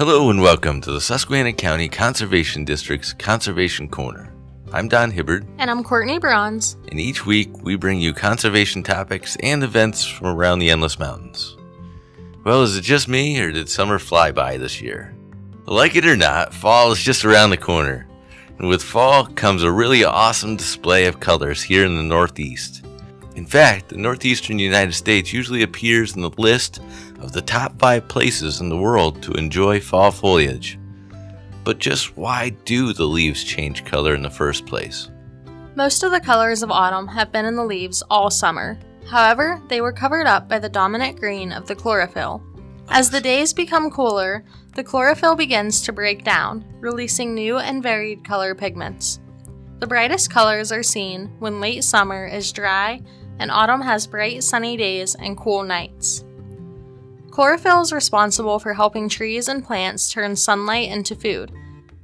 Hello and welcome to the Susquehanna County Conservation District's Conservation Corner. I'm Don Hibbard, And I'm Courtney Bronze. and each week we bring you conservation topics and events from around the Endless Mountains. Well, is it just me, or did summer fly by this year? Like it or not, fall is just around the corner. And with fall comes a really awesome display of colors here in the Northeast. In fact, the Northeastern United States usually appears in the list of the top five places in the world to enjoy fall foliage. But just why do the leaves change color in the first place? Most of the colors of autumn have been in the leaves all summer. However, they were covered up by the dominant green of the chlorophyll. As the days become cooler, the chlorophyll begins to break down, releasing new and varied color pigments. The brightest colors are seen when late summer is dry and autumn has bright sunny days and cool nights. Chlorophyll is responsible for helping trees and plants turn sunlight into food.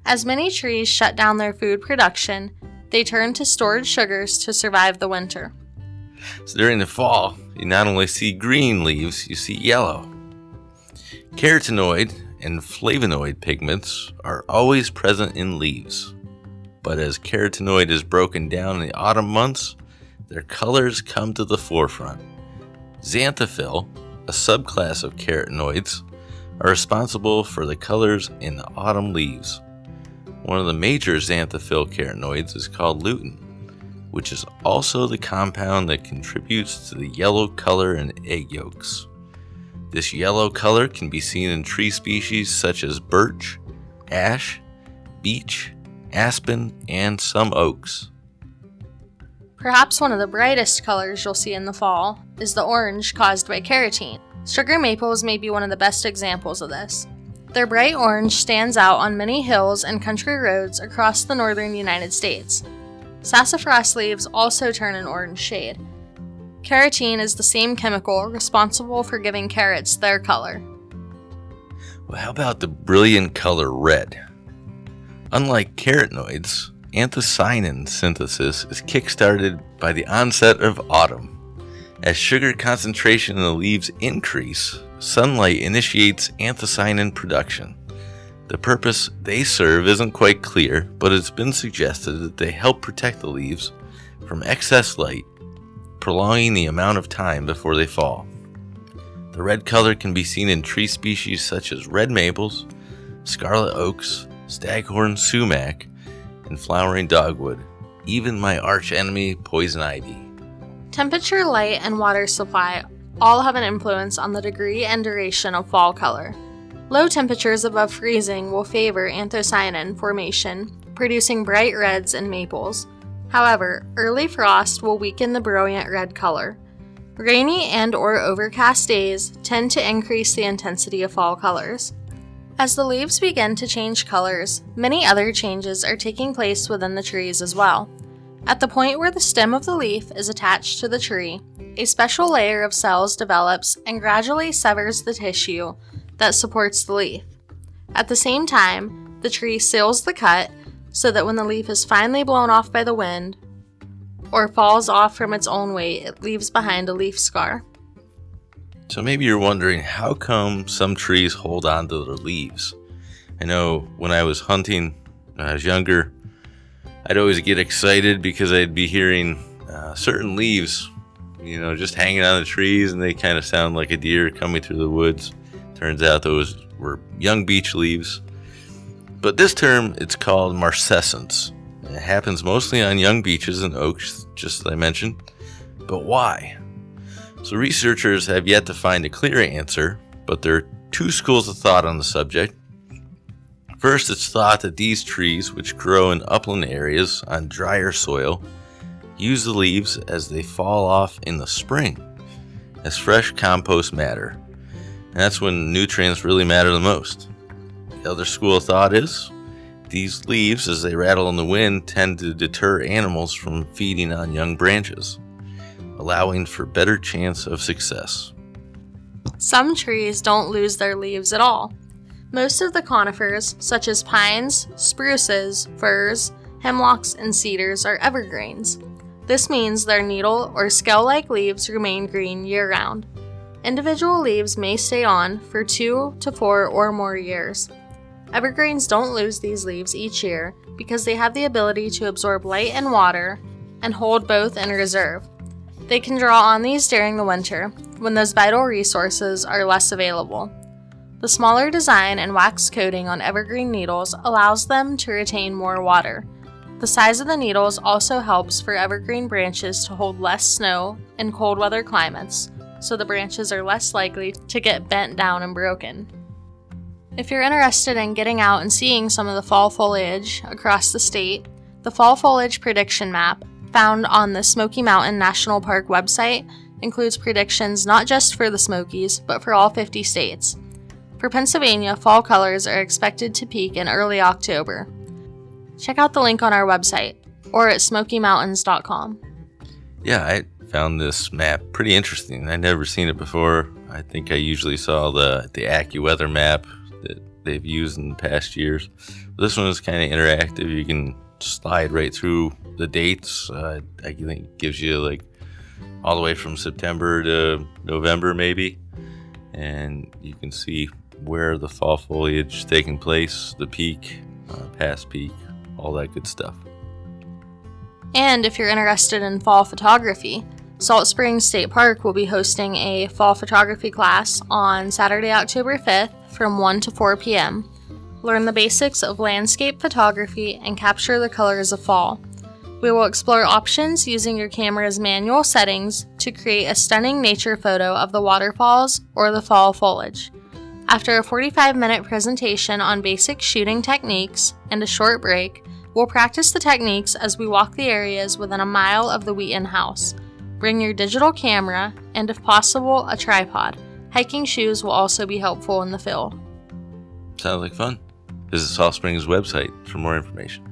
As many trees shut down their food production, they turn to stored sugars to survive the winter. So during the fall, you not only see green leaves, you see yellow. Carotenoid and flavonoid pigments are always present in leaves. But as carotenoid is broken down in the autumn months, their colors come to the forefront. Xanthophyll, a subclass of carotenoids, are responsible for the colors in the autumn leaves. One of the major xanthophyll carotenoids is called lutein, which is also the compound that contributes to the yellow color in egg yolks. This yellow color can be seen in tree species such as birch, ash, beech, aspen, and some oaks. Perhaps one of the brightest colors you'll see in the fall is the orange caused by carotene. Sugar maples may be one of the best examples of this. Their bright orange stands out on many hills and country roads across the northern United States. Sassafras leaves also turn an orange shade. Carotene is the same chemical responsible for giving carrots their color. Well, how about the brilliant color red? Unlike carotenoids, anthocyanin synthesis is kickstarted by the onset of autumn. As sugar concentration in the leaves increase, sunlight initiates anthocyanin production. The purpose they serve isn't quite clear, but it's been suggested that they help protect the leaves from excess light, prolonging the amount of time before they fall. The red color can be seen in tree species such as red maples, scarlet oaks, staghorn sumac, and flowering dogwood, even my arch enemy, poison ivy. Temperature, light, and water supply all have an influence on the degree and duration of fall color. Low temperatures above freezing will favor anthocyanin formation, producing bright reds in maples. However, early frost will weaken the brilliant red color. Rainy and or overcast days tend to increase the intensity of fall colors. As the leaves begin to change colors, many other changes are taking place within the trees as well. At the point where the stem of the leaf is attached to the tree, a special layer of cells develops and gradually severs the tissue that supports the leaf. At the same time, the tree seals the cut so that when the leaf is finally blown off by the wind or falls off from its own weight, it leaves behind a leaf scar. So maybe you're wondering how come some trees hold on to their leaves? I know when I was hunting when I was younger, I'd always get excited because I'd be hearing uh, certain leaves, you know, just hanging on the trees and they kind of sound like a deer coming through the woods. Turns out those were young beech leaves. But this term, it's called marcescence. It happens mostly on young beeches and oaks, just as I mentioned. But why? So researchers have yet to find a clear answer, but there are two schools of thought on the subject. First, it's thought that these trees, which grow in upland areas on drier soil, use the leaves as they fall off in the spring as fresh compost matter. And that's when nutrients really matter the most. The other school of thought is these leaves, as they rattle in the wind, tend to deter animals from feeding on young branches, allowing for better chance of success. Some trees don't lose their leaves at all. Most of the conifers, such as pines, spruces, firs, hemlocks, and cedars, are evergreens. This means their needle or scale like leaves remain green year round. Individual leaves may stay on for two to four or more years. Evergreens don't lose these leaves each year because they have the ability to absorb light and water and hold both in reserve. They can draw on these during the winter when those vital resources are less available. The smaller design and wax coating on evergreen needles allows them to retain more water. The size of the needles also helps for evergreen branches to hold less snow in cold weather climates, so the branches are less likely to get bent down and broken. If you're interested in getting out and seeing some of the fall foliage across the state, the Fall Foliage Prediction Map, found on the Smoky Mountain National Park website, includes predictions not just for the Smokies, but for all 50 states. For Pennsylvania, fall colors are expected to peak in early October. Check out the link on our website or at smokymountains.com. Yeah, I found this map pretty interesting. I'd never seen it before. I think I usually saw the the AccuWeather map that they've used in the past years. This one is kind of interactive. You can slide right through the dates. Uh, I think it gives you like all the way from September to November, maybe, and you can see where the fall foliage is taking place, the peak, uh, past peak, all that good stuff. And if you're interested in fall photography, Salt Springs State Park will be hosting a fall photography class on Saturday, October 5th from 1 to 4 p.m. Learn the basics of landscape photography and capture the colors of fall. We will explore options using your camera's manual settings to create a stunning nature photo of the waterfalls or the fall foliage. After a 45 minute presentation on basic shooting techniques and a short break, we'll practice the techniques as we walk the areas within a mile of the Wheaton house. Bring your digital camera and, if possible, a tripod. Hiking shoes will also be helpful in the field. Sounds like fun. Visit Salt Springs website for more information.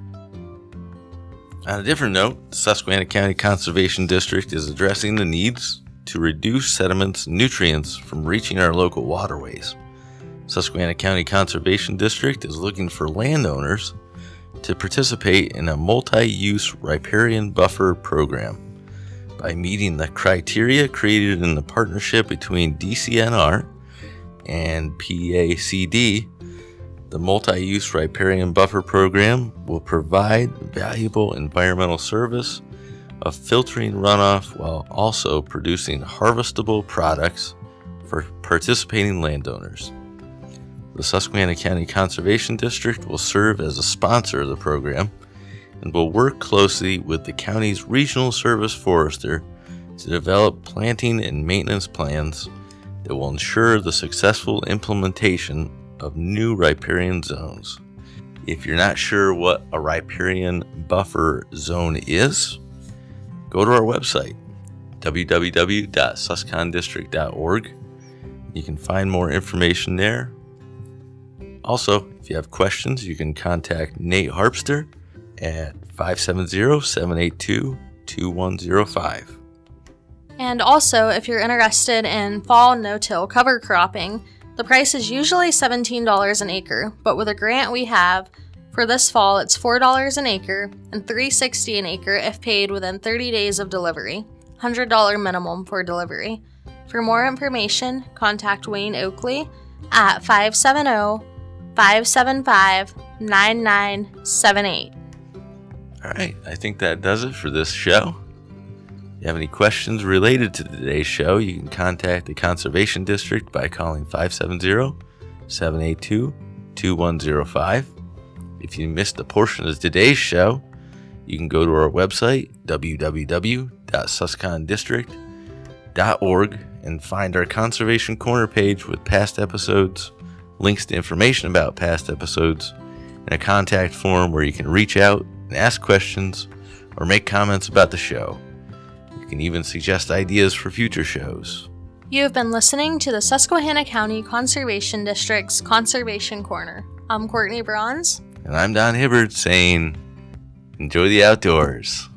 On a different note, the Susquehanna County Conservation District is addressing the needs to reduce sediments and nutrients from reaching our local waterways. Susquehanna County Conservation District is looking for landowners to participate in a multi use riparian buffer program. By meeting the criteria created in the partnership between DCNR and PACD, the multi use riparian buffer program will provide valuable environmental service of filtering runoff while also producing harvestable products for participating landowners. The Susquehanna County Conservation District will serve as a sponsor of the program and will work closely with the county's regional service forester to develop planting and maintenance plans that will ensure the successful implementation of new riparian zones. If you're not sure what a riparian buffer zone is, go to our website, www.suscondistrict.org. You can find more information there also, if you have questions, you can contact Nate Harpster at 570 782 2105. And also, if you're interested in fall no till cover cropping, the price is usually $17 an acre, but with a grant we have for this fall, it's $4 an acre and $3.60 an acre if paid within 30 days of delivery. $100 minimum for delivery. For more information, contact Wayne Oakley at 570 575 9978. All right, I think that does it for this show. If you have any questions related to today's show, you can contact the Conservation District by calling 570 782 2105. If you missed a portion of today's show, you can go to our website, www.suscondistrict.org, and find our Conservation Corner page with past episodes links to information about past episodes, and a contact form where you can reach out and ask questions or make comments about the show. You can even suggest ideas for future shows. You have been listening to the Susquehanna County Conservation District's Conservation Corner. I'm Courtney Bronze. And I'm Don Hibbard saying, enjoy the outdoors.